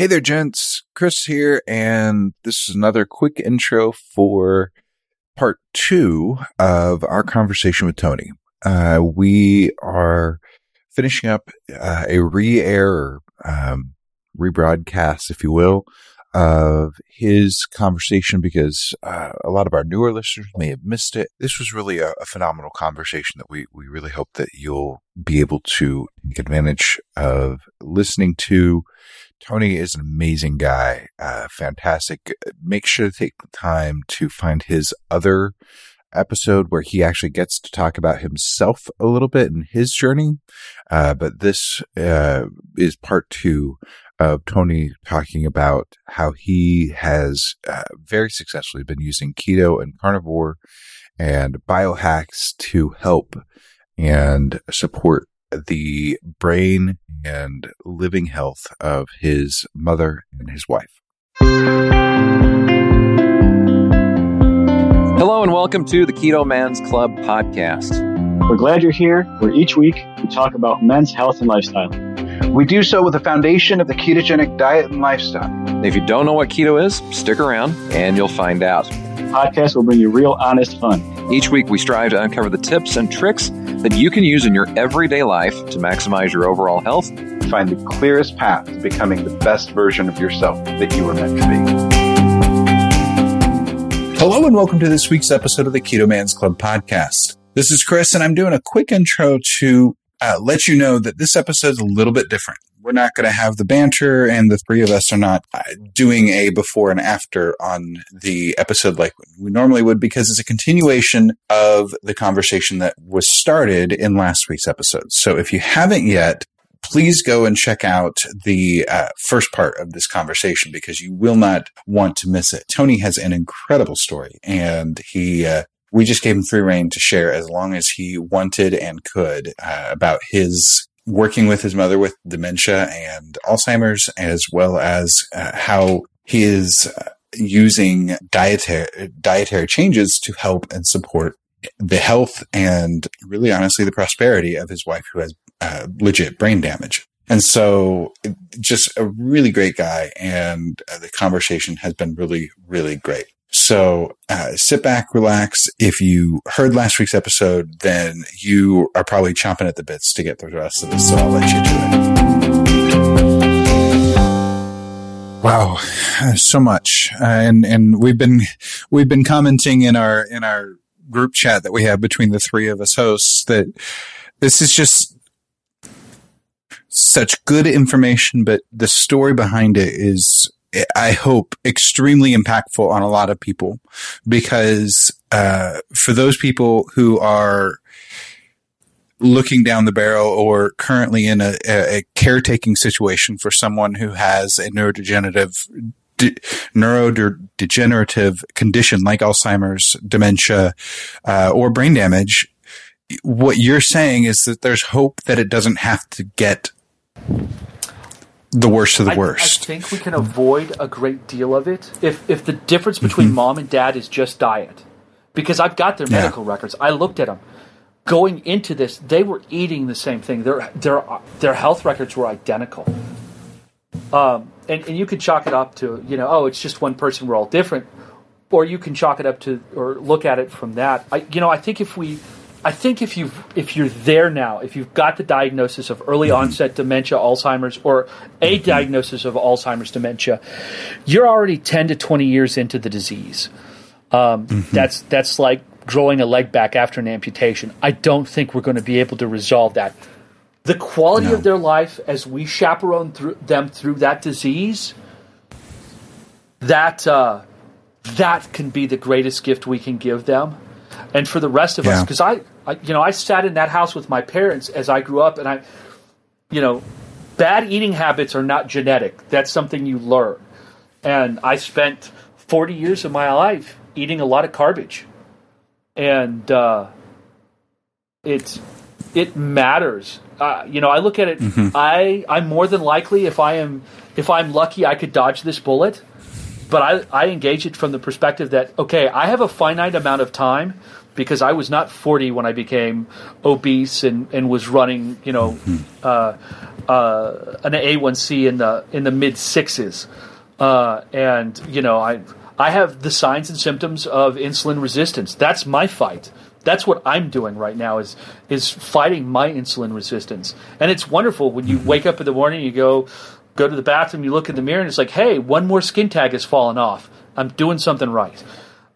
Hey there, gents. Chris here, and this is another quick intro for part two of our conversation with Tony. Uh, we are finishing up uh, a re-air, um, rebroadcast, if you will, of his conversation because uh, a lot of our newer listeners may have missed it. This was really a, a, phenomenal conversation that we, we really hope that you'll be able to take advantage of listening to. Tony is an amazing guy, uh, fantastic. Make sure to take the time to find his other episode where he actually gets to talk about himself a little bit and his journey. Uh, but this uh, is part two of Tony talking about how he has uh, very successfully been using keto and carnivore and biohacks to help and support the brain and living health of his mother and his wife. Hello, and welcome to the Keto Man's Club podcast. We're glad you're here, where each week we talk about men's health and lifestyle. We do so with the foundation of the ketogenic diet and lifestyle. If you don't know what keto is, stick around and you'll find out. Podcast will bring you real, honest fun. Each week, we strive to uncover the tips and tricks that you can use in your everyday life to maximize your overall health. And find the clearest path to becoming the best version of yourself that you were meant to be. Hello, and welcome to this week's episode of the Keto Man's Club podcast. This is Chris, and I'm doing a quick intro to uh, let you know that this episode is a little bit different. We're not going to have the banter, and the three of us are not uh, doing a before and after on the episode like we normally would because it's a continuation of the conversation that was started in last week's episode. So if you haven't yet, please go and check out the uh, first part of this conversation because you will not want to miss it. Tony has an incredible story, and he uh, we just gave him free reign to share as long as he wanted and could uh, about his working with his mother with dementia and Alzheimer's, as well as uh, how he is uh, using dietary dietary changes to help and support the health and really honestly the prosperity of his wife who has uh, legit brain damage. And so just a really great guy. And uh, the conversation has been really, really great. So uh, sit back, relax. If you heard last week's episode, then you are probably chomping at the bits to get through the rest of this. So I'll let you do it. Wow, so much, uh, and and we've been we've been commenting in our in our group chat that we have between the three of us hosts that this is just such good information, but the story behind it is I hope, extremely impactful on a lot of people because uh, for those people who are looking down the barrel or currently in a, a caretaking situation for someone who has a neurodegenerative de- neurodegenerative condition like Alzheimer's, dementia, uh, or brain damage, what you're saying is that there's hope that it doesn't have to get the worst of the I, worst. I think we can avoid a great deal of it if if the difference between mm-hmm. mom and dad is just diet. Because I've got their medical yeah. records. I looked at them. Going into this, they were eating the same thing. Their their their health records were identical. Um, and, and you could chalk it up to you know oh it's just one person we're all different, or you can chalk it up to or look at it from that. I you know I think if we I think if you if you're there now, if you've got the diagnosis of early mm-hmm. onset dementia, Alzheimer's, or a mm-hmm. diagnosis of Alzheimer's dementia, you're already ten to twenty years into the disease. Um, mm-hmm. That's that's like growing a leg back after an amputation. I don't think we're going to be able to resolve that. The quality no. of their life as we chaperone through them through that disease, that uh, that can be the greatest gift we can give them and for the rest of yeah. us because I, I, you know i sat in that house with my parents as i grew up and i you know bad eating habits are not genetic. That's something you learn. And i spent 40 years of my life eating a lot of garbage. And uh, it it matters. Uh, you know i look at it mm-hmm. i i'm more than likely if i am if i'm lucky i could dodge this bullet. But I, I engage it from the perspective that okay i have a finite amount of time because I was not 40 when I became obese and, and was running, you know, uh, uh, an A1C in the in the mid sixes, uh, and you know I I have the signs and symptoms of insulin resistance. That's my fight. That's what I'm doing right now is is fighting my insulin resistance. And it's wonderful when you wake up in the morning, you go go to the bathroom, you look in the mirror, and it's like, hey, one more skin tag has fallen off. I'm doing something right.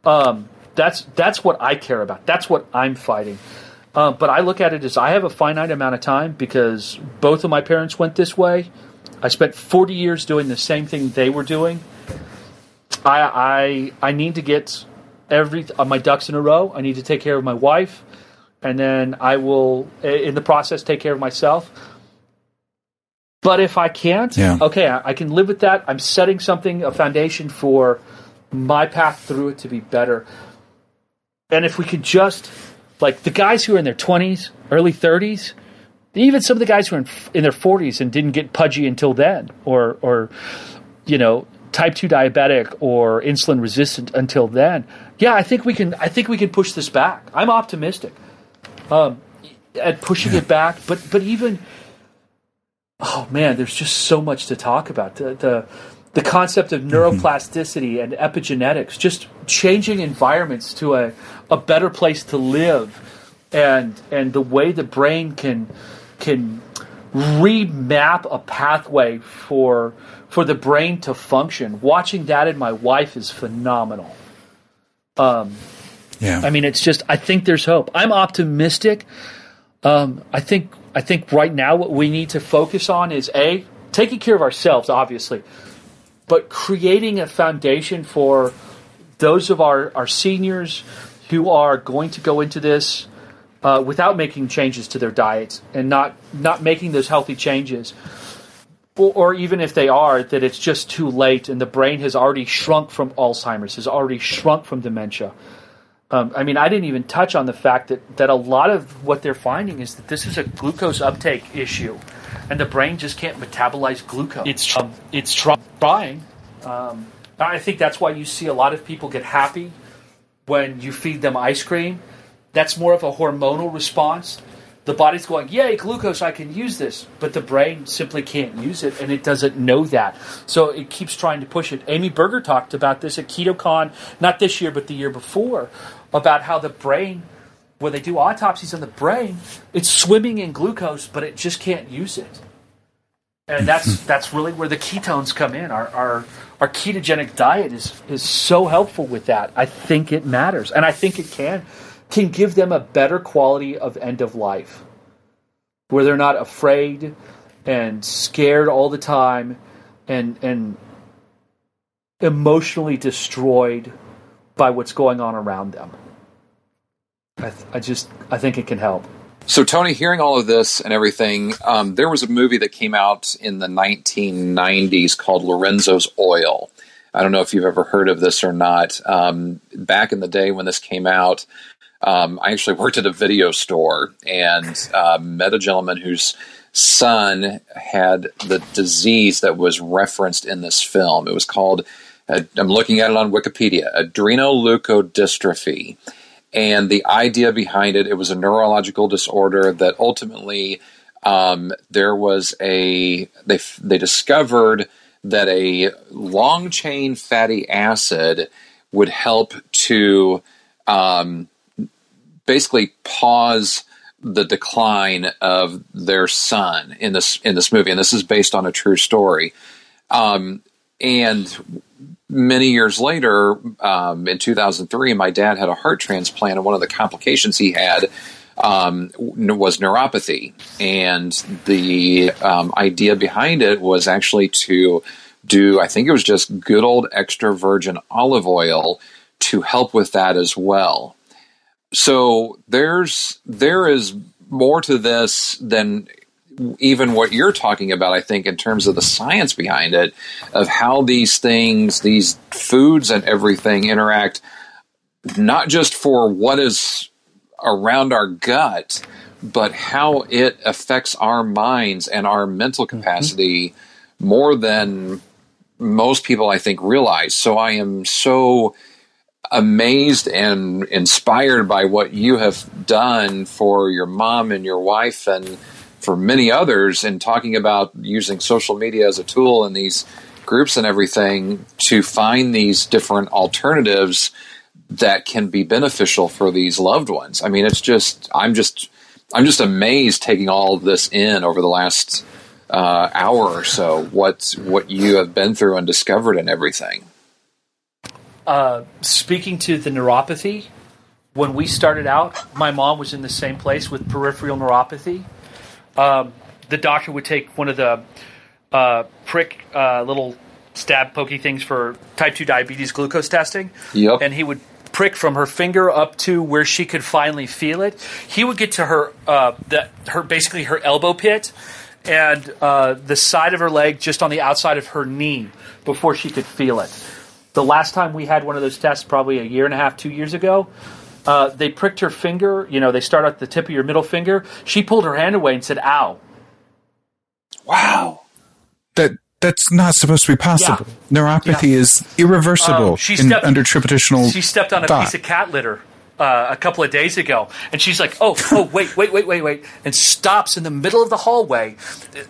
Um, that's that's what I care about. That's what I'm fighting. Uh, but I look at it as I have a finite amount of time because both of my parents went this way. I spent 40 years doing the same thing they were doing. I I, I need to get every uh, my ducks in a row. I need to take care of my wife, and then I will, in the process, take care of myself. But if I can't, Yeah. okay, I, I can live with that. I'm setting something, a foundation for my path through it to be better. And if we could just, like the guys who are in their 20s, early 30s, even some of the guys who are in, in their 40s and didn't get pudgy until then, or, or you know, type 2 diabetic or insulin resistant until then. Yeah, I think we can I think we can push this back. I'm optimistic. Um at pushing it back, but but even oh man, there's just so much to talk about. The the, the concept of neuroplasticity and epigenetics, just changing environments to a, a better place to live and and the way the brain can can remap a pathway for for the brain to function. Watching that in my wife is phenomenal. Um, Yeah. I mean, it's just I think there's hope. I'm optimistic. Um, I think I think right now what we need to focus on is a taking care of ourselves, obviously, but creating a foundation for those of our, our seniors who are going to go into this uh, without making changes to their diets and not not making those healthy changes. Or, or even if they are, that it's just too late and the brain has already shrunk from Alzheimer's, has already shrunk from dementia. Um, I mean, I didn't even touch on the fact that, that a lot of what they're finding is that this is a glucose uptake issue, and the brain just can't metabolize glucose. It's um, it's trying. Um, I think that's why you see a lot of people get happy when you feed them ice cream. That's more of a hormonal response. The body's going, "Yay, glucose! I can use this," but the brain simply can't use it, and it doesn't know that. So it keeps trying to push it. Amy Berger talked about this at KetoCon, not this year, but the year before, about how the brain, when they do autopsies on the brain, it's swimming in glucose, but it just can't use it. And that's that's really where the ketones come in. Our our our ketogenic diet is is so helpful with that. I think it matters, and I think it can can give them a better quality of end of life, where they're not afraid and scared all the time, and and emotionally destroyed by what's going on around them. I, th- I just I think it can help. So, Tony, hearing all of this and everything, um, there was a movie that came out in the 1990s called Lorenzo's Oil. I don't know if you've ever heard of this or not. Um, back in the day when this came out, um, I actually worked at a video store and uh, met a gentleman whose son had the disease that was referenced in this film. It was called, uh, I'm looking at it on Wikipedia, adrenoleukodystrophy and the idea behind it it was a neurological disorder that ultimately um, there was a they they discovered that a long chain fatty acid would help to um, basically pause the decline of their son in this in this movie. And this is based on a true story. Um, and many years later, um, in 2003, my dad had a heart transplant, and one of the complications he had um, was neuropathy. And the um, idea behind it was actually to do, I think it was just good old extra virgin olive oil to help with that as well. So there's there is more to this than even what you're talking about, I think, in terms of the science behind it, of how these things, these foods and everything interact, not just for what is around our gut, but how it affects our minds and our mental capacity mm-hmm. more than most people, I think, realize. So I am so amazed and inspired by what you have done for your mom and your wife and for many others in talking about using social media as a tool in these groups and everything to find these different alternatives that can be beneficial for these loved ones. I mean, it's just I'm just I'm just amazed taking all of this in over the last uh, hour or so. What what you have been through and discovered and everything. Uh, speaking to the neuropathy, when we started out, my mom was in the same place with peripheral neuropathy. Um, the doctor would take one of the uh, prick uh, little stab pokey things for type 2 diabetes glucose testing. Yep. And he would prick from her finger up to where she could finally feel it. He would get to her, uh, the, her basically her elbow pit and uh, the side of her leg just on the outside of her knee before she could feel it. The last time we had one of those tests, probably a year and a half, two years ago, uh, they pricked her finger. You know, they start at the tip of your middle finger. She pulled her hand away and said, "Ow." Wow. That that's not supposed to be possible. Yeah. Neuropathy Yeah. is irreversible Um, she in, stepped- under traditional. She stepped on a thought. piece of cat litter uh, a couple of days ago, and she's like, "Oh, oh, wait, wait, wait, wait, wait," and stops in the middle of the hallway,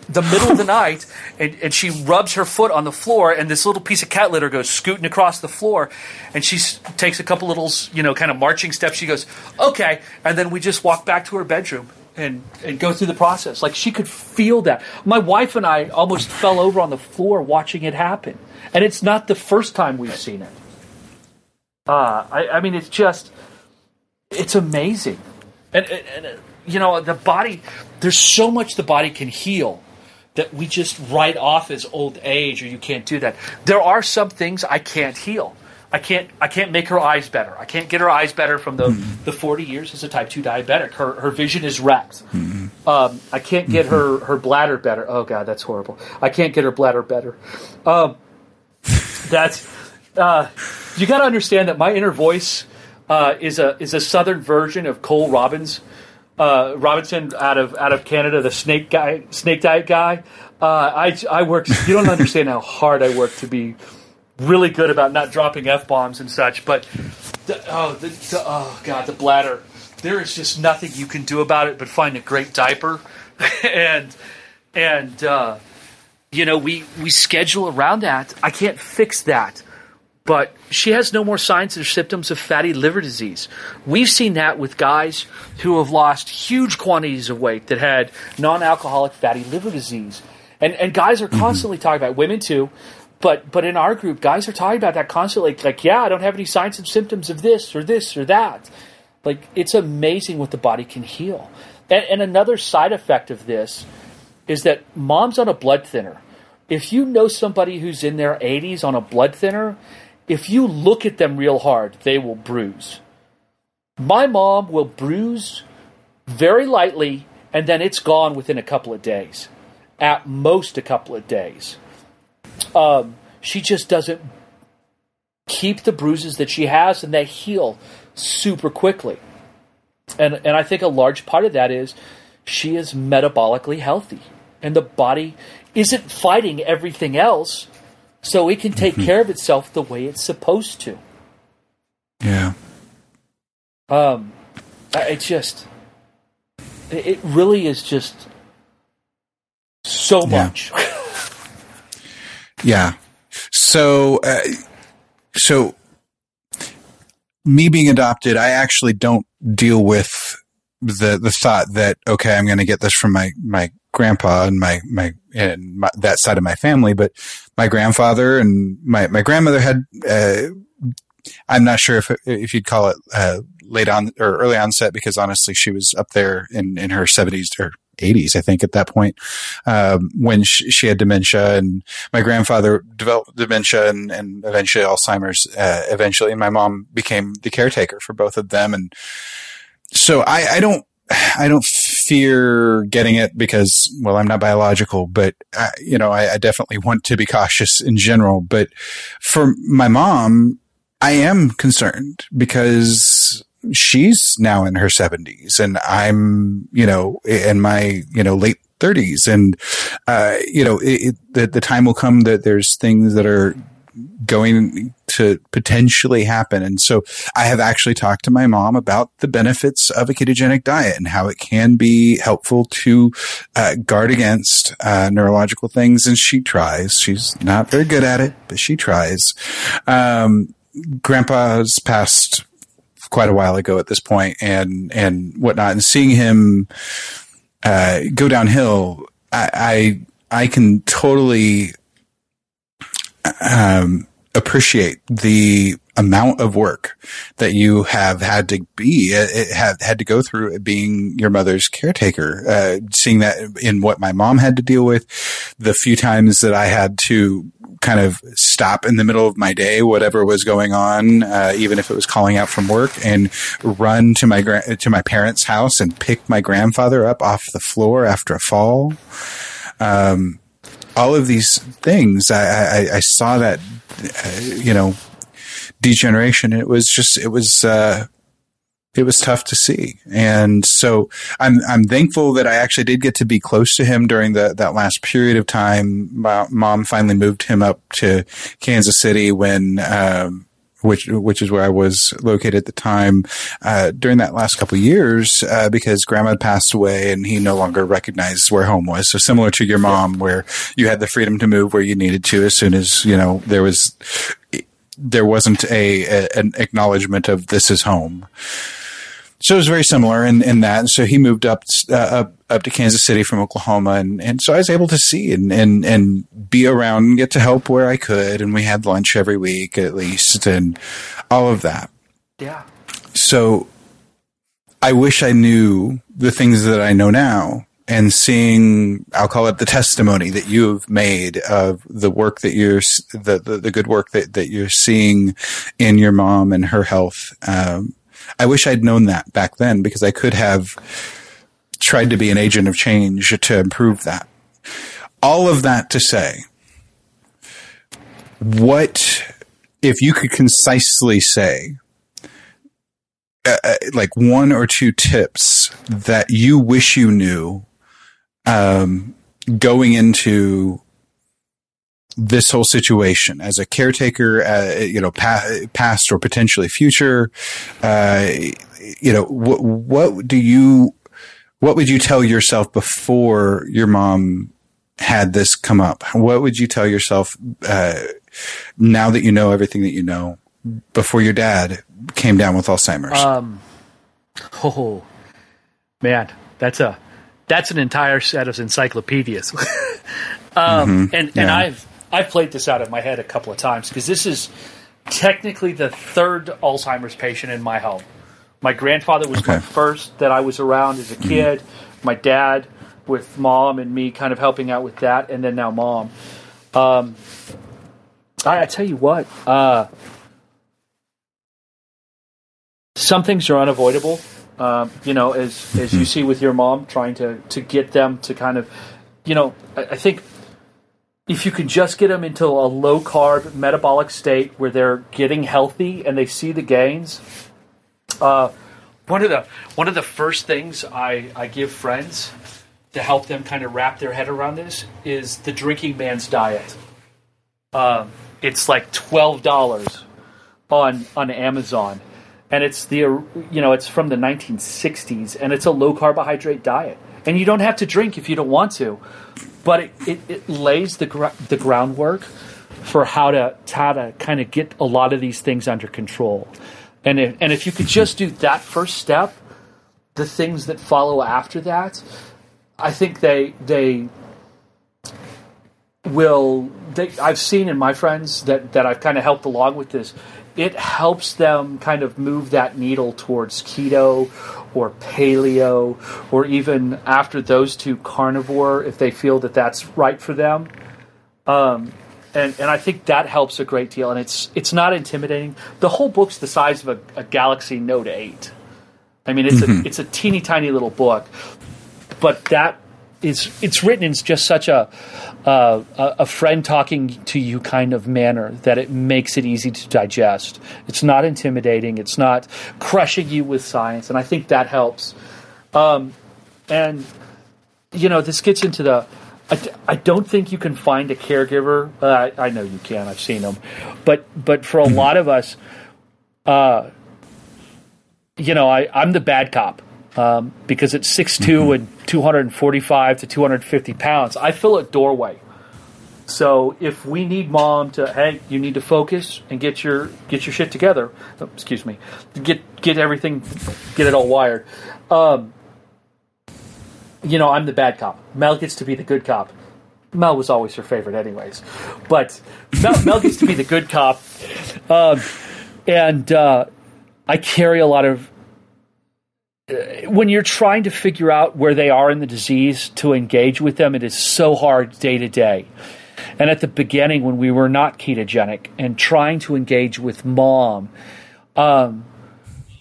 the middle of the night, and, and she rubs her foot on the floor, and this little piece of cat litter goes scooting across the floor, and she s- takes a couple little, you know, kind of marching steps. She goes, "Okay," and then we just walk back to her bedroom. And, and go through the process. Like she could feel that. My wife and I almost fell over on the floor watching it happen. And it's not the first time we've seen it. Uh, I, I mean, it's just, it's amazing. And, and, and, uh, you know, the body, there's so much the body can heal that we just write off as old age or you can't do that. There are some things I can't heal. I can't. I can't make her eyes better. I can't get her eyes better from the, the forty years as a type two diabetic. Her her vision is wrecked. Um, I can't get her her bladder better. Oh god, that's horrible. I can't get her bladder better. Um, that's uh, you got to understand that my inner voice uh, is a is a southern version of Cole Robbins. Uh, Robinson out of out of Canada, the snake guy, snake diet guy. Uh, I I work. You don't understand how hard I work to be really good about not dropping f bombs and such. But the, oh, the, the, oh god, the bladder. There is just nothing you can do about it but find a great diaper, and and uh, you know we we schedule around that. I can't fix that. But she has no more signs or symptoms of fatty liver disease. We've seen that with guys who have lost huge quantities of weight that had non-alcoholic fatty liver disease. And and guys are mm-hmm. constantly talking about it, women too, but but in our group, guys are talking about that constantly. Like, yeah, I don't have any signs and symptoms of this or this or that. Like, it's amazing what the body can heal. And, and another side effect of this is that mom's on a blood thinner. If you know somebody who's in their 80s on a blood thinner, if you look at them real hard, they will bruise. My mom will bruise very lightly, and then it's gone within a couple of days. At most, a couple of days. Um, she just doesn't keep the bruises that she has, and they heal super quickly. And and I think a large part of that is she is metabolically healthy, and the body isn't fighting everything else, so it can take care of itself the way it's supposed to. yeah. Um, it just, it really is just so Yeah. much. Yeah. So, uh, so me being adopted, I actually don't deal with the the thought that okay, I'm going to get this from my my grandpa and my my and my, that side of my family, but my grandfather and my my grandmother had. Uh, I'm not sure if if you'd call it uh, late on or early onset because honestly, she was up there in in her 70s or 80s, I think, at that point um, when she, she had dementia, and my grandfather developed dementia and, and eventually Alzheimer's. Uh, eventually, and my mom became the caretaker for both of them, and so I, I don't. I don't fear getting it because, well, I'm not biological, but I, you know, I, I definitely want to be cautious in general. But for my mom, I am concerned because she's now in her 70s and I'm, you know, in my, you know, late 30s. And, uh, you know, it, it, the, the time will come that there's things that are going to potentially happen. And so I have actually talked to my mom about the benefits of a ketogenic diet and how it can be helpful to uh, guard against uh, neurological things. And she tries. She's not very good at it, but she tries. Um, grandpa's passed quite a while ago at this point and, and whatnot. And seeing him, uh, go downhill, I, I, I can totally, um, appreciate the amount of work that you have had to be had had to go through being your mother's caretaker uh, seeing that in what my mom had to deal with the few times that I had to kind of stop in the middle of my day whatever was going on uh, even if it was calling out from work and run to my gra- to my parents house and pick my grandfather up off the floor after a fall. Um, all of these things I, I, I saw that uh, you know degeneration. It was just it was uh, it was tough to see, and so I'm I'm thankful that I actually did get to be close to him during the that last period of time. My mom finally moved him up to Kansas City when. Um, which which is where I was located at the time uh, during that last couple years uh, because grandma passed away and he no longer recognized where home was. So similar to your mom, where you had the freedom to move where you needed to as soon as you know there was there wasn't a, a, an acknowledgement of this is home. So it was very similar in, in that. And so he moved up, uh, up, up to Kansas City from Oklahoma. And, and so I was able to see and, and, and be around and get to help where I could. And we had lunch every week at least and all of that. Yeah. So I wish I knew the things that I know now and seeing, I'll call it the testimony that you've made of the work that you're, the, the, the good work that, that you're seeing in your mom and her health. Um, I wish I'd known that back then because I could have tried to be an agent of change to improve that. All of that to say, what, if you could concisely say, uh, uh like one or two tips that you wish you knew um, going into this whole situation as a caretaker, uh, you know, pa- past or potentially future, uh, you know, what, what do you, what would you tell yourself before your mom had this come up? What would you tell yourself, uh, now that you know everything that you know before your dad came down with Alzheimer's? Um, oh man, that's a, that's an entire set of encyclopedias. um, mm-hmm. And and yeah. I've I've played this out in my head a couple of times because this is technically the third Alzheimer's patient in my home. My grandfather was okay. my first that I was around as a mm-hmm. kid. Mm-hmm. My dad with mom and me kind of helping out with that, and then now mom. Um, I, I tell you what, uh, some things are unavoidable um, you know, as as you hmm. see with your mom, trying to to get them to kind of, you know, I, I think if you can just get them into a low carb metabolic state where they're getting healthy and they see the gains. Uh, one of the one of the first things I, I give friends to help them kind of wrap their head around this is the drinking man's diet. Um, it's like twelve dollars on on Amazon, and it's the you know it's from the 1960s and it's a low carbohydrate diet and you don't have to drink if you don't want to. But it, it, it lays the, gr- the groundwork for how to how to kind of get a lot of these things under control. And if, and if you could just do that first step the things that follow after that i think they they will they, I've seen in my friends that, that I've kind of helped along with this it helps them kind of move that needle towards keto or paleo or even after those two carnivore if they feel that that's right for them. Um, and and I think that helps a great deal and it's it's not intimidating. The whole book's the size of a, a Galaxy Note 8 I mean it's mm-hmm. a it's a teeny tiny little book but that is it's written in just such a uh, a friend talking to you kind of manner that it makes it easy to digest. It's not intimidating. It's not crushing you with science, and I think that helps. Um, and you know, this gets into the I, I don't think you can find a caregiver. Uh, I, I know you can. I've seen them, but but for a lot of us, uh, you know, I I'm the bad cop um, because it's 6'2 mm-hmm. and 245 to 250 pounds, I fill a doorway. So if we need mom to, hey, you need to focus and get your get your shit together. Oh, excuse me, get get everything, get it all wired. Um, you know, I'm the bad cop. Mel gets to be the good cop. Mel was always her favorite, anyways. But Mel, Mel gets to be the good cop, um, and uh, I carry a lot of. When you're trying to figure out where they are in the disease to engage with them, it is so hard day to day. And at the beginning, when we were not ketogenic and trying to engage with mom, um,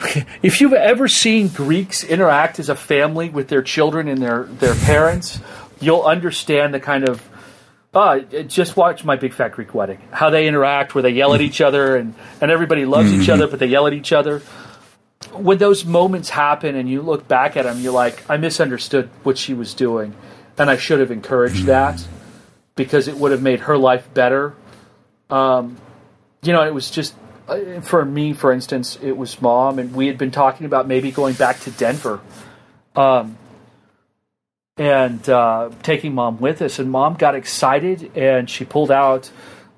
if you've ever seen Greeks interact as a family with their children and their, their parents, you'll understand the kind of uh, just watch my big fat Greek wedding. How they interact, where they yell at each other, and, and everybody loves mm-hmm. each other, but they yell at each other. When those moments happen, and you look back at them, you're like, I misunderstood what she was doing, and I should have encouraged that because it would have made her life better. Um, you know, it was just uh, for me, for instance, it was mom, and we had been talking about maybe going back to Denver, um, and uh, taking mom with us. And mom got excited, and she pulled out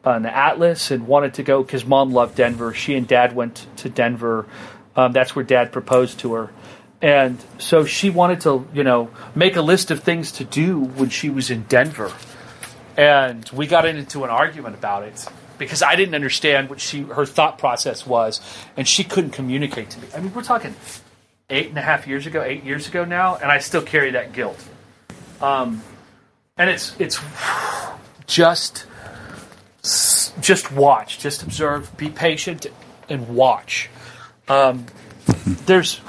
an atlas and wanted to go because mom loved Denver. She and dad went to Denver. Um, that's where dad proposed to her. And so she wanted to, you know, make a list of things to do when she was in Denver. And we got into an argument about it because I didn't understand what she her thought process was, and she couldn't communicate to me. I mean, we're talking eight and a half years ago, eight years ago now, and I still carry that guilt. Um, and it's it's just just watch, just observe, be patient, and watch. Um, there's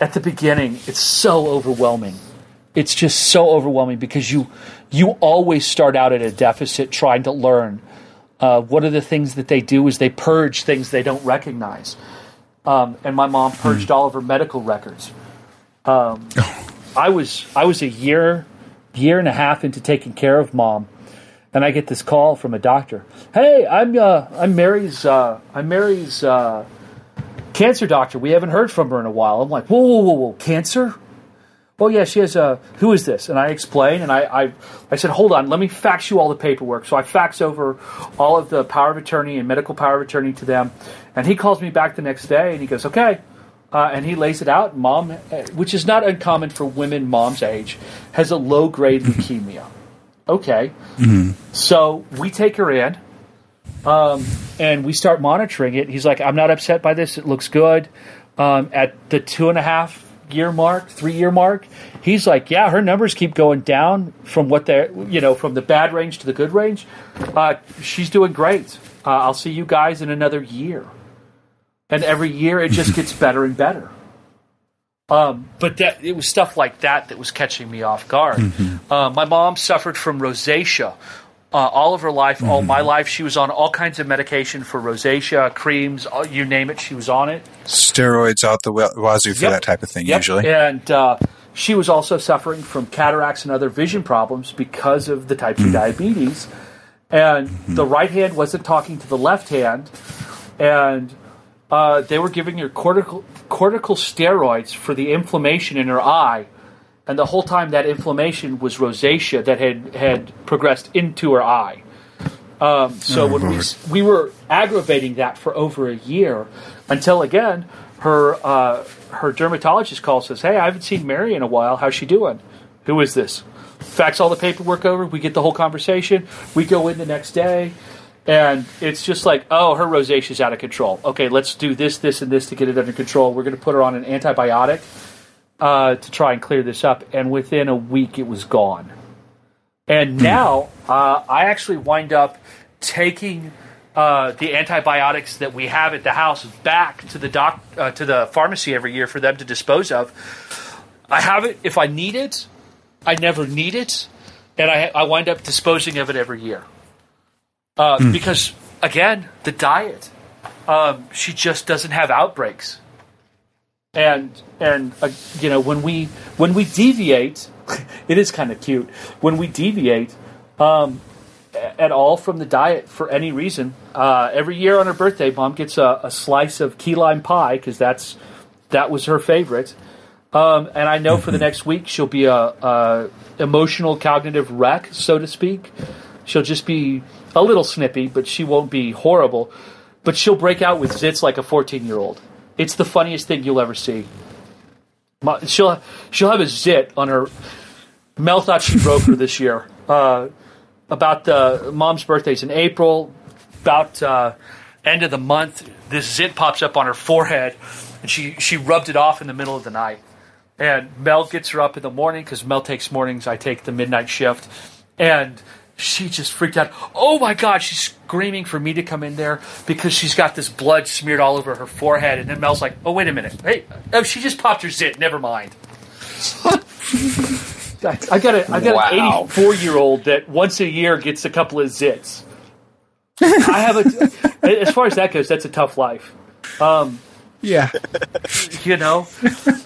at the beginning, it's so overwhelming. It's just so overwhelming because you you always start out at a deficit trying to learn uh, one of the things that they do is they purge things they don't recognize. Um, and my mom purged mm. all of her medical records. Um, I was I was a year year and a half into taking care of mom, and I get this call from a doctor. Hey, I'm uh, I'm Mary's uh, I'm Mary's uh, cancer doctor. We haven't heard from her in a while. I'm like, whoa, whoa, whoa, whoa, cancer? oh yeah, she has a, who is this? And I explain, and I, I, I said, hold on, let me fax you all the paperwork. So I fax over all of the power of attorney and medical power of attorney to them. And he calls me back the next day, and he goes, okay. Uh, and he lays it out. Mom, uh, which is not uncommon for women mom's age, has a low grade leukemia. Okay. Mm-hmm. So we take her in. Um, and we start monitoring it. He's like, I'm not upset by this. It looks good. Um, at the two and a half year mark, three year mark, he's like, yeah, her numbers keep going down from what they're, you know, from the bad range to the good range. Uh, she's doing great. Uh, I'll see you guys in another year. And every year it just gets better and better. Um, but that it was stuff like that that was catching me off guard. Mm-hmm. Uh, my mom suffered from rosacea, uh, all of her life, all my mm-hmm. life. She was on all kinds of medication for rosacea, creams, all, you name it. She was on it. Steroids out the wazoo for yep. that type of thing, yep. usually. And uh, she was also suffering from cataracts and other vision problems because of the type 2 mm-hmm. diabetes. And mm-hmm. the right hand wasn't talking to the left hand. And uh, they were giving her cortical, cortical steroids for the inflammation in her eye and the whole time that inflammation was rosacea that had had progressed into her eye. Um, so oh, when we we were aggravating that for over a year, until again her uh, her dermatologist calls says, "Hey, I haven't seen Mary in a while. How's she doing? Who is this?" Fax all the paperwork over. We get the whole conversation. We go in the next day. And it's just like, oh, her rosacea is out of control. Okay, let's do this, this, and this to get it under control. We're going to put her on an antibiotic uh, to try and clear this up, and within a week it was gone. And hmm. now uh, I actually wind up taking uh, the antibiotics that we have at the house back to the doc uh, to the pharmacy every year for them to dispose of. I have it if I need it. I never need it, and I, I wind up disposing of it every year uh, mm. because again the diet. Um, she just doesn't have outbreaks and and uh, you know when we when we deviate it is kind of cute when we deviate um, at all from the diet for any reason. Uh, every year on her birthday, mom gets a, a slice of key lime pie because that's that was her favorite. Um, and I know for the next week she'll be a, a emotional cognitive wreck, so to speak. She'll just be a little snippy, but she won't be horrible. But she'll break out with zits like a 14 year old. It's the funniest thing you'll ever see. She'll she'll have a zit on her. Mel thought she broke her this year. Uh, about the mom's birthday's in April. About uh, end of the month, this zit pops up on her forehead, and she she rubbed it off in the middle of the night. And Mel gets her up in the morning because Mel takes mornings. I take the midnight shift, and she just freaked out. Oh my God, she's screaming for me to come in there because she's got this blood smeared all over her forehead. And then Mel's like, oh, wait a minute. Hey, oh, she just popped her zit. Never mind. I got a I got wow. an 84 year old that once a year gets a couple of zits. I have a as far as that goes, that's a tough life. Um, yeah, you know,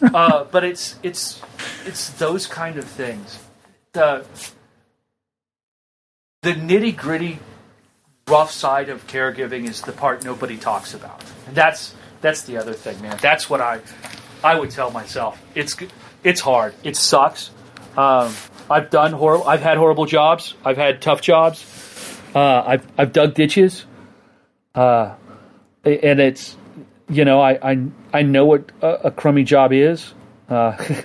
uh, but it's it's it's those kind of things. The the nitty gritty, rough side of caregiving is the part nobody talks about, and that's that's the other thing, man. That's what I I would tell myself. It's it's hard. It sucks. Um, I've done horrible. I've had horrible jobs. I've had tough jobs. Uh, I've I've dug ditches. Uh, and it's you know I I, I know what a, a crummy job is. Uh,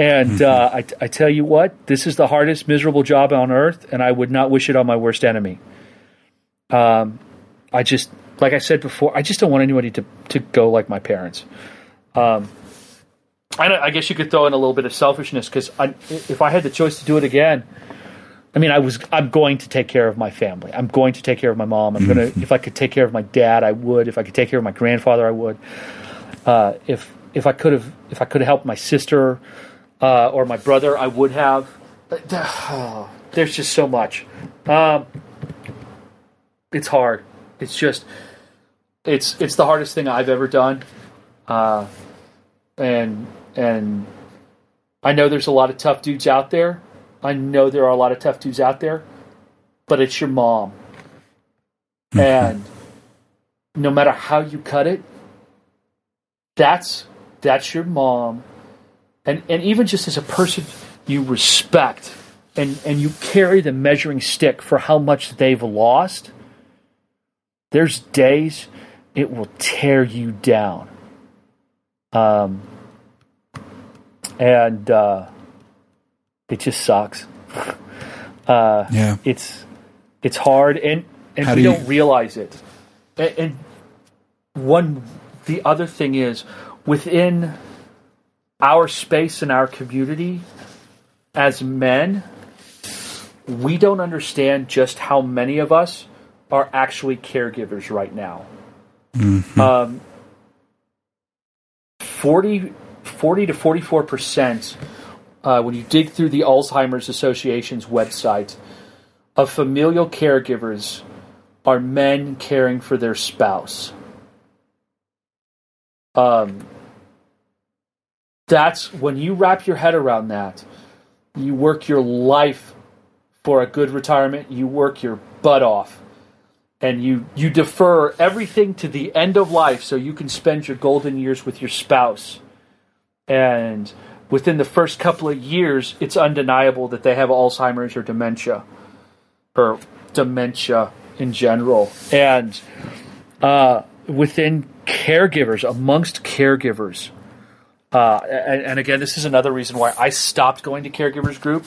and uh, I, I tell you what, this is the hardest, miserable job on earth, and I would not wish it on my worst enemy. Um, I just, like I said before, I just don't want anybody to, to go like my parents. Um, I, I guess you could throw in a little bit of selfishness because if I had the choice to do it again, I mean, I was I'm going to take care of my family. I'm going to take care of my mom. I'm gonna if I could take care of my dad, I would. If I could take care of my grandfather, I would. Uh, if if I could have if I could have helped my sister uh, or my brother, I would have. There's just so much. Um, it's hard. It's just it's it's the hardest thing I've ever done, uh, and and I know there's a lot of tough dudes out there. I know there are a lot of tough dudes out there, but it's your mom, mm-hmm. and no matter how you cut it, that's that's your mom and and even just as a person you respect and and you carry the measuring stick for how much they've lost there's days it will tear you down. Um and uh it just sucks. Uh yeah. it's it's hard and and how we do not realize it. And, and one the other thing is within our space in our community as men, we don't understand just how many of us are actually caregivers right now. Mm-hmm. Um, 40, 40 to 44 percent, uh, when you dig through the Alzheimer's Association's website, of familial caregivers are men caring for their spouse. Um, that's when you wrap your head around that, you work your life for a good retirement, you work your butt off. And you, you defer everything to the end of life so you can spend your golden years with your spouse. And within the first couple of years, it's undeniable that they have Alzheimer's or dementia, or dementia in general. And uh, within caregivers, amongst caregivers, uh, and, and, again, this is another reason why I stopped going to caregivers group.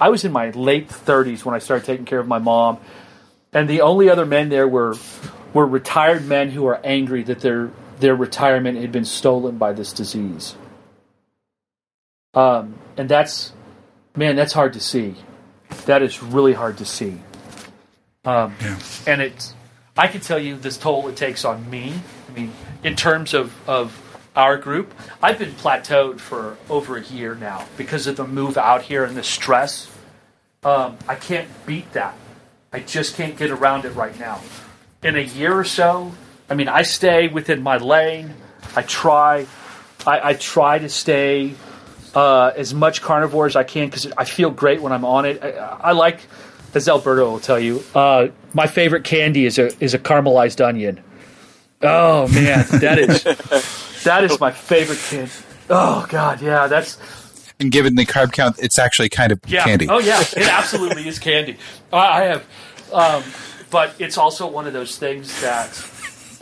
I was in my late 30s when I started taking care of my mom, and the only other men there were were retired men who are angry that their their retirement had been stolen by this disease. Um, and that's man, that's hard to see. That is really hard to see. Um, yeah. And it's I can tell you this toll it takes on me. I mean, in terms of of our group. I've been plateaued for over a year now because of the move out here and the stress. Um, I can't beat that. I just can't get around it right now. In a year or so, I mean, I stay within my lane. I try. I, I try to stay uh, as much carnivore as I can because I feel great when I'm on it. I, I like, as Alberto will tell you, uh, my favorite candy is a is a caramelized onion. Oh man, that is that is my favorite kid. Oh god, yeah, that's And given the carb count, it's actually kind of yeah. candy. Oh yeah, it absolutely is candy. I, I have, um, but it's also one of those things that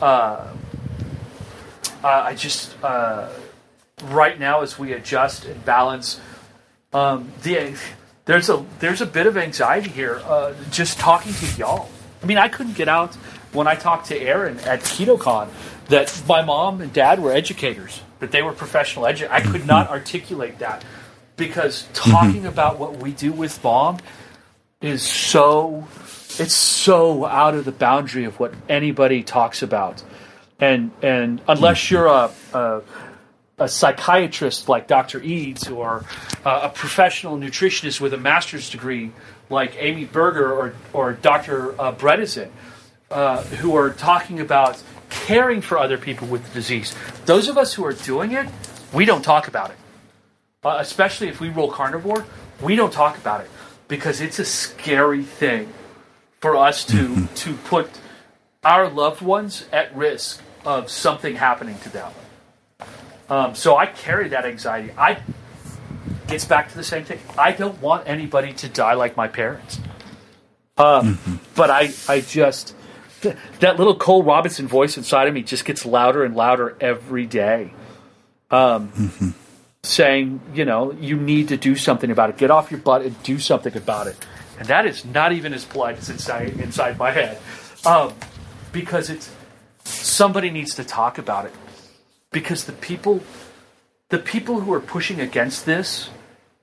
uh, I just uh, right now as we adjust and balance um, the there's a there's a bit of anxiety here uh, just talking to y'all. I mean, I couldn't get out when I talked to Aaron at KetoCon that my mom and dad were educators, that they were professional educators. I could not articulate that because talking about what we do with mom is so it's so out of the boundary of what anybody talks about and and unless you're a, a, a psychiatrist like Dr. Eads or uh, a professional nutritionist with a master's degree like Amy Berger or or Dr. Uh, Bredesen, uh, who are talking about caring for other people with the disease. Those of us who are doing it, we don't talk about it. Uh, especially if we roll carnivore, we don't talk about it because it's a scary thing for us to to put our loved ones at risk of something happening to them. Um, so I carry that anxiety. I gets back to the same thing. I don't want anybody to die like my parents. Um, But I, I just th- that little Cole Robinson voice inside of me just gets louder and louder every day. Um, saying, you know, you need to do something about it. Get off your butt and do something about it. And that is not even as polite as inside inside my head, um, because it's somebody needs to talk about it. Because the people, the people who are pushing against this,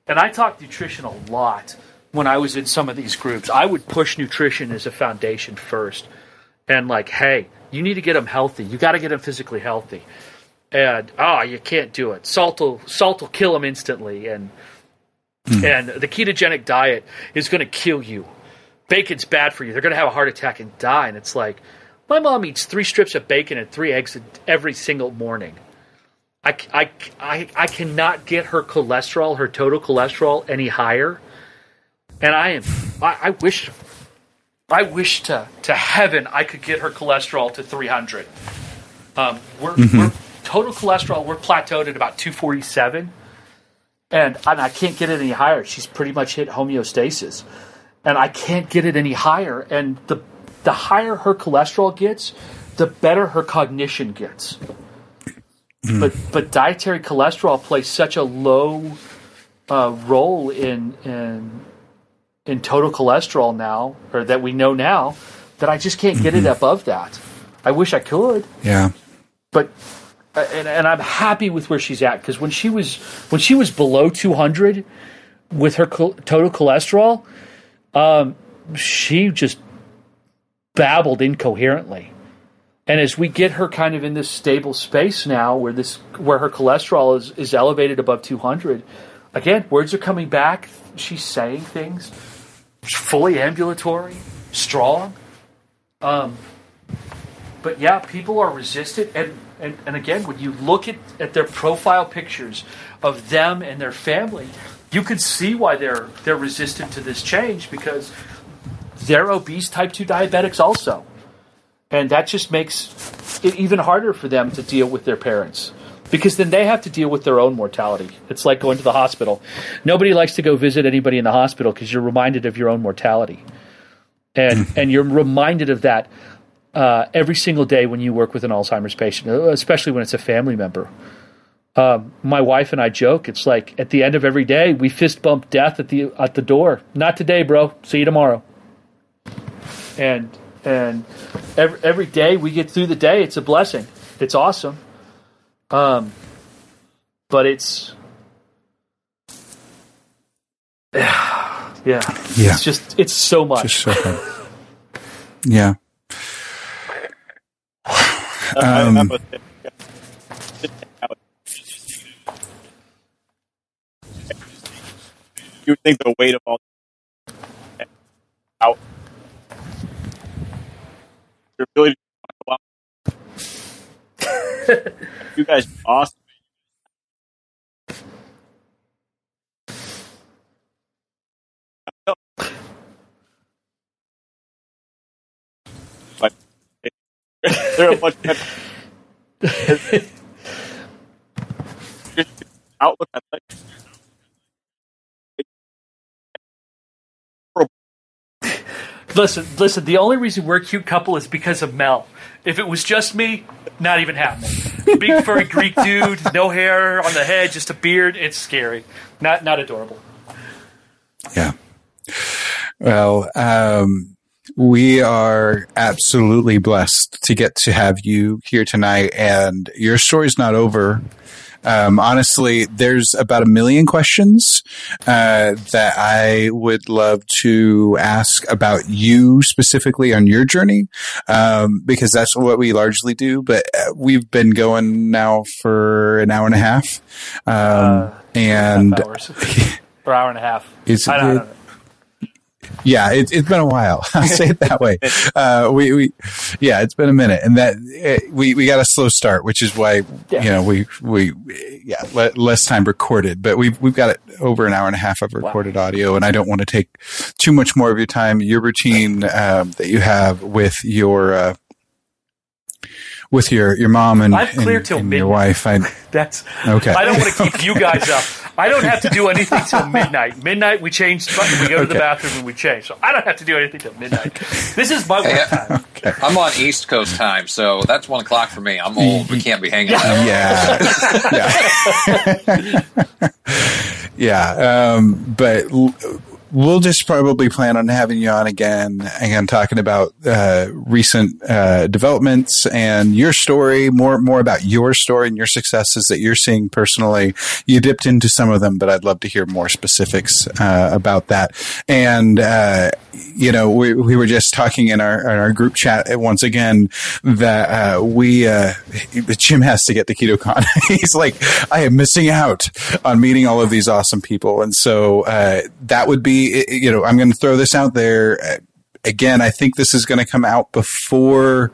and I talk nutrition a lot when I was in some of these groups. I would push nutrition as a foundation first, and like, hey, you need to get them healthy. You got to get them physically healthy and oh, you can't do it. Salt will salt will kill them instantly, and hmm. and the ketogenic diet is going to kill you. Bacon's bad for you. They're going to have a heart attack and die. And it's like, my mom eats three strips of bacon and three eggs every single morning. I, I, I, I cannot get her cholesterol, her total cholesterol, any higher. And I am, I, I wish, I wish to, to heaven I could get her cholesterol to 300. Um, we're, we're total cholesterol. We're plateaued at about 247, and and I can't get it any higher. She's pretty much hit homeostasis, and I can't get it any higher. And the the higher her cholesterol gets, the better her cognition gets. But but dietary cholesterol plays such a low uh, role in in in total cholesterol now, or that we know now, that I just can't get it above that. I wish I could Yeah. but uh, and, and I'm happy with where she's at because when she was when she was below 200 with her chol- total cholesterol, um, she just babbled incoherently. And as we get her kind of in this stable space now, where this where her cholesterol is, is elevated above 200, again, words are coming back. She's saying things, fully ambulatory, strong. Um, but yeah, people are resistant. And, and, and again, when you look at, at their profile pictures of them and their family, you can see why they're they're resistant to this change because they're obese type 2 diabetics also. And that just makes it even harder for them to deal with their parents. Because then they have to deal with their own mortality. It's like going to the hospital. Nobody likes to go visit anybody in the hospital because you're reminded of your own mortality. And and you're reminded of that uh, every single day when you work with an Alzheimer's patient, especially when it's a family member. Um, my wife and I joke. It's like at the end of every day, we fist bump death at the at the door. Not today, bro. See you tomorrow. And and every every day we get through the day, it's a blessing. It's awesome. Um, but it's yeah, Yeah. It's just it's so much. Just so. Yeah. Um, I'm with. You would think the weight of all out your ability to talk about you guys awesome. They're a bunch. outlook. Listen, listen. The only reason we're a cute couple is because of Mel. If it was just me, not even happening. Big furry Greek dude, no hair on the head, just a beard. It's scary. Not not adorable. Yeah. Well, um, we are absolutely blessed to get to have you here tonight, and your story's not over. Um, honestly, there's about a million questions uh, that I would love to ask about you specifically on your journey, um, because that's what we largely do. But uh, we've been going now for an hour and a half, um, Uh, and Half hours. or hour and a half. It's- I don't, I it- don't know. Yeah, it, it's been a while. I'll say it that way. Uh, we, we, yeah, it's been a minute, and that eh, we we got a slow start, which is why Yeah. you know we we yeah le- less time recorded, but we've we've got it over an hour and a half of recorded audio, and I don't want to take too much more of your time. Your routine um, that you have with your. Uh, with your, your mom and, I'm clear and- till and your wife, I, That's Okay. I don't want to keep you guys up. I don't have to do anything till midnight. Midnight, we change. We go to the bathroom and we change. So I don't have to do anything till midnight. This is my work Hey, time. I'm on East Coast time, so that's one o'clock for me. I'm old. We can't be hanging out. yeah, yeah, yeah. Um, but l- we'll just probably plan on having you on again and talking about uh, recent uh, developments and your story, more more about your story and your successes that you're seeing personally. You dipped into some of them, but I'd love to hear more specifics uh, about that. And uh, you know, we we were just talking in our in our group chat once again that uh, we uh, Jim has to get to KetoCon. He's like, I am missing out on meeting all of these awesome people, and so that would be you know I'm going to throw this out there. Uh, Again, I think this is going to come out before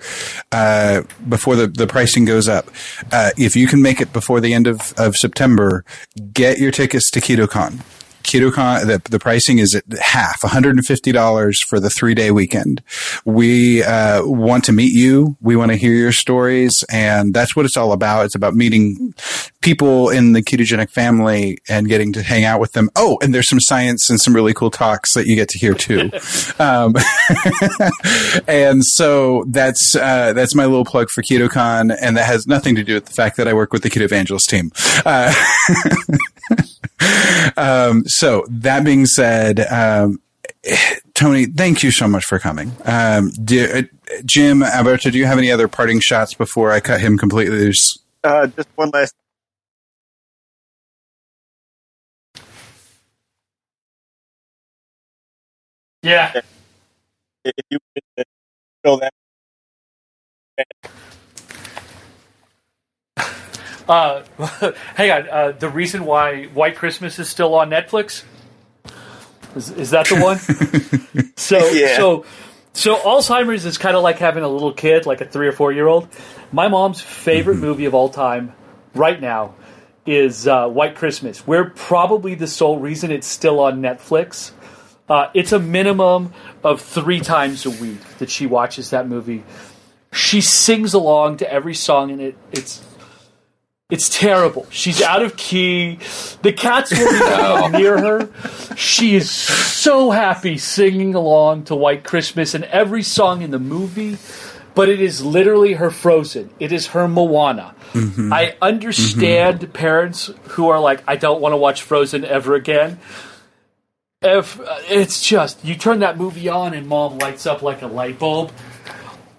uh, before the, the pricing goes up. Uh, if you can make it before the end of, of September, get your tickets to KetoCon. KetoCon, the, the pricing is at half, $150 for the three day weekend. We uh, want to meet you. We want to hear your stories. And that's what it's all about. It's about meeting people in the ketogenic family and getting to hang out with them. Oh, and there's some science and some really cool talks that you get to hear too. um, and so that's, uh, that's my little plug for KetoCon. And that has nothing to do with the fact that I work with the Keto Evangelist team. Uh, um, so that being said, um, Tony, thank you so much for coming. Um, do, uh, Jim, Alberto, do you have any other parting shots before I cut him completely loose? Uh, just one last. Yeah. If you could uh, fill that, Uh, hang on. Uh, the reason why White Christmas is still on Netflix is, is that the one? so, Yeah. so, so Alzheimer's is kind of like having a little kid, like a three or four year old. My mom's favorite movie of all time, right now, is uh, White Christmas. We're probably the sole reason it's still on Netflix. Uh, it's a minimum of three times a week that she watches that movie. She sings along to every song in it. It's it's terrible. She's out of key. The cats won't even near her. She is so happy singing along to White Christmas and every song in the movie, but it is literally her Frozen. It is her Moana. I understand parents who are like, I don't want to watch Frozen ever again. If uh, it's just you turn that movie on and mom lights up like a light bulb,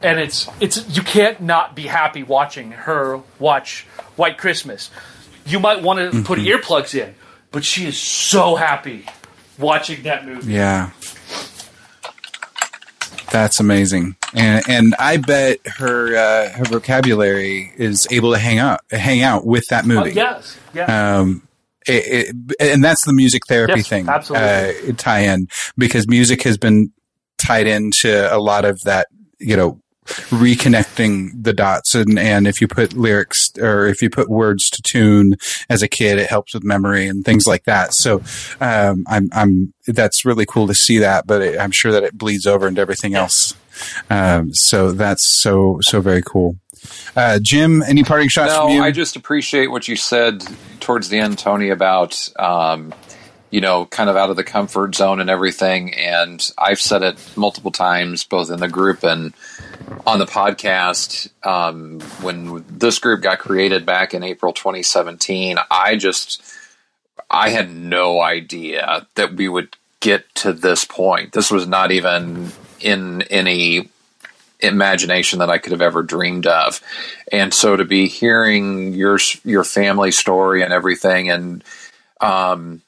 and it's it's you can't not be happy watching her watch White Christmas. You might want to put earplugs in, but she is so happy watching that movie. Yeah. That's amazing, and and I bet her uh, her vocabulary is able to hang out hang out with that movie. yes, yeah. um, it, it, and that's the music therapy Yes, thing. absolutely. Uh, tie in because music has been tied into a lot of that, you know, reconnecting the dots and, and if you put lyrics or if you put words to tune as a kid, it helps with memory and things like that. So, um, I'm, I'm, that's really cool to see that, but it, I'm sure that it bleeds over into everything else. Um, so that's so, so very cool. Uh, Jim, any parting shots no, from you? I just appreciate what you said towards the end, Tony, about um, you know, kind of out of the comfort zone and everything. And I've said it multiple times, both in the group and on the podcast. Um, when this group got created back in April 2017, I just I had no idea that we would get to this point. This was not even in any imagination that I could have ever dreamed of. And so to be hearing your your family story and everything, and um,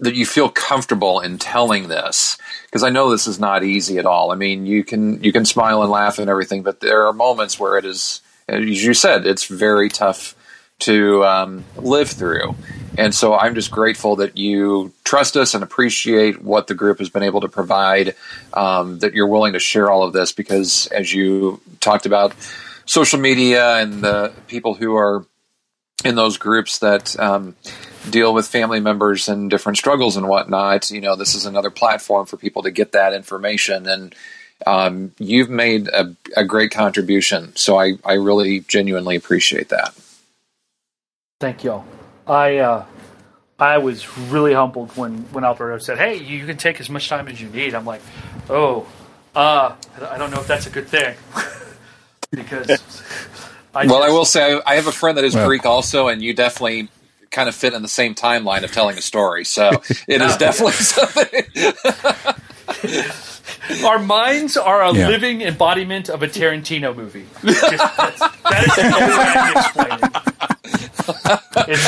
that you feel comfortable in telling this, because I know this is not easy at all. I mean, you can you can smile and laugh and everything, but there are moments where it is, as you said, it's very tough to um, live through. And so I'm just grateful that you trust us and appreciate what the group has been able to provide, um, that you're willing to share all of this because, as you talked about, social media and the people who are in those groups that um, deal with family members and different struggles and whatnot, you know, this is another platform for people to get that information. And um, you've made a, a great contribution. So I, I really genuinely appreciate that. Thank y'all. I uh, I was really humbled when when Alberto said, "Hey, you can take as much time as you need." I'm like, "Oh, uh, I don't know if that's a good thing," because. I well, just, I will say I, I, have a friend that is well, Greek also, and you definitely kind of fit in the same timeline of telling a story. So it is definitely something. Our minds are a yeah. living embodiment of a Tarantino movie. Just, that's, that is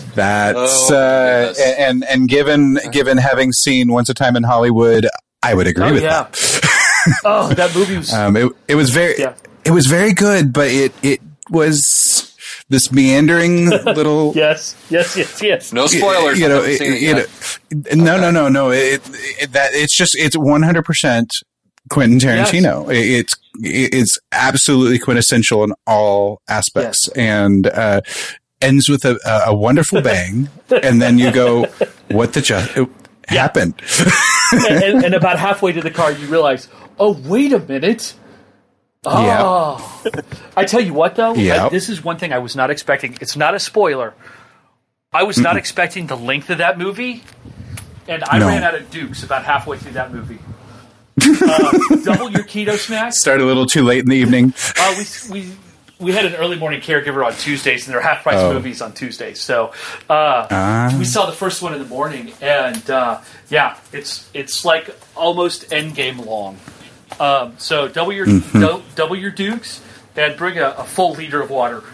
That's oh, uh, and and given given having seen Once a Time in Hollywood, I would agree oh, with yeah. that. oh, that movie was. Um, it, it was very yeah. it was very good, but it it was this meandering little. yes, yes, yes, yes. No spoilers. You, know, it, it, it, no, no, no, no. It, that it's just it's one hundred percent Quentin Tarantino. Yes. It's it's absolutely quintessential in all aspects, yes. and uh, ends with a, a wonderful bang, and then you go, "What the just happened?" and, and, and, about halfway to the car, you realize, "Oh, wait a minute." Oh, yeah. I tell you what, though, yep. I, this is one thing I was not expecting. It's not a spoiler. I was not expecting the length of that movie, and I no. ran out of Dukes about halfway through that movie. Uh, double your keto snack. Start a little too late in the evening. Uh, we we we had an early morning caregiver on Tuesdays, and there are half price oh. movies on Tuesdays. So uh, uh. we saw the first one in the morning, and uh, yeah, it's it's like almost Endgame long. Um, so double your mm-hmm. do, double your dukes, and bring a, a full liter of water.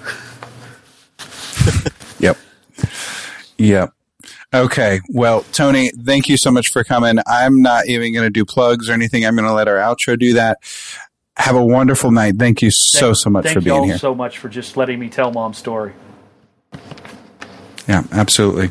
yep. Yep. Okay. Well, Tony, thank you so much for coming. I'm not even going to do plugs or anything. I'm going to let our outro do that. Have a wonderful night. Thank you so, so much for being here. so much for just letting me tell mom's story. Yeah, absolutely.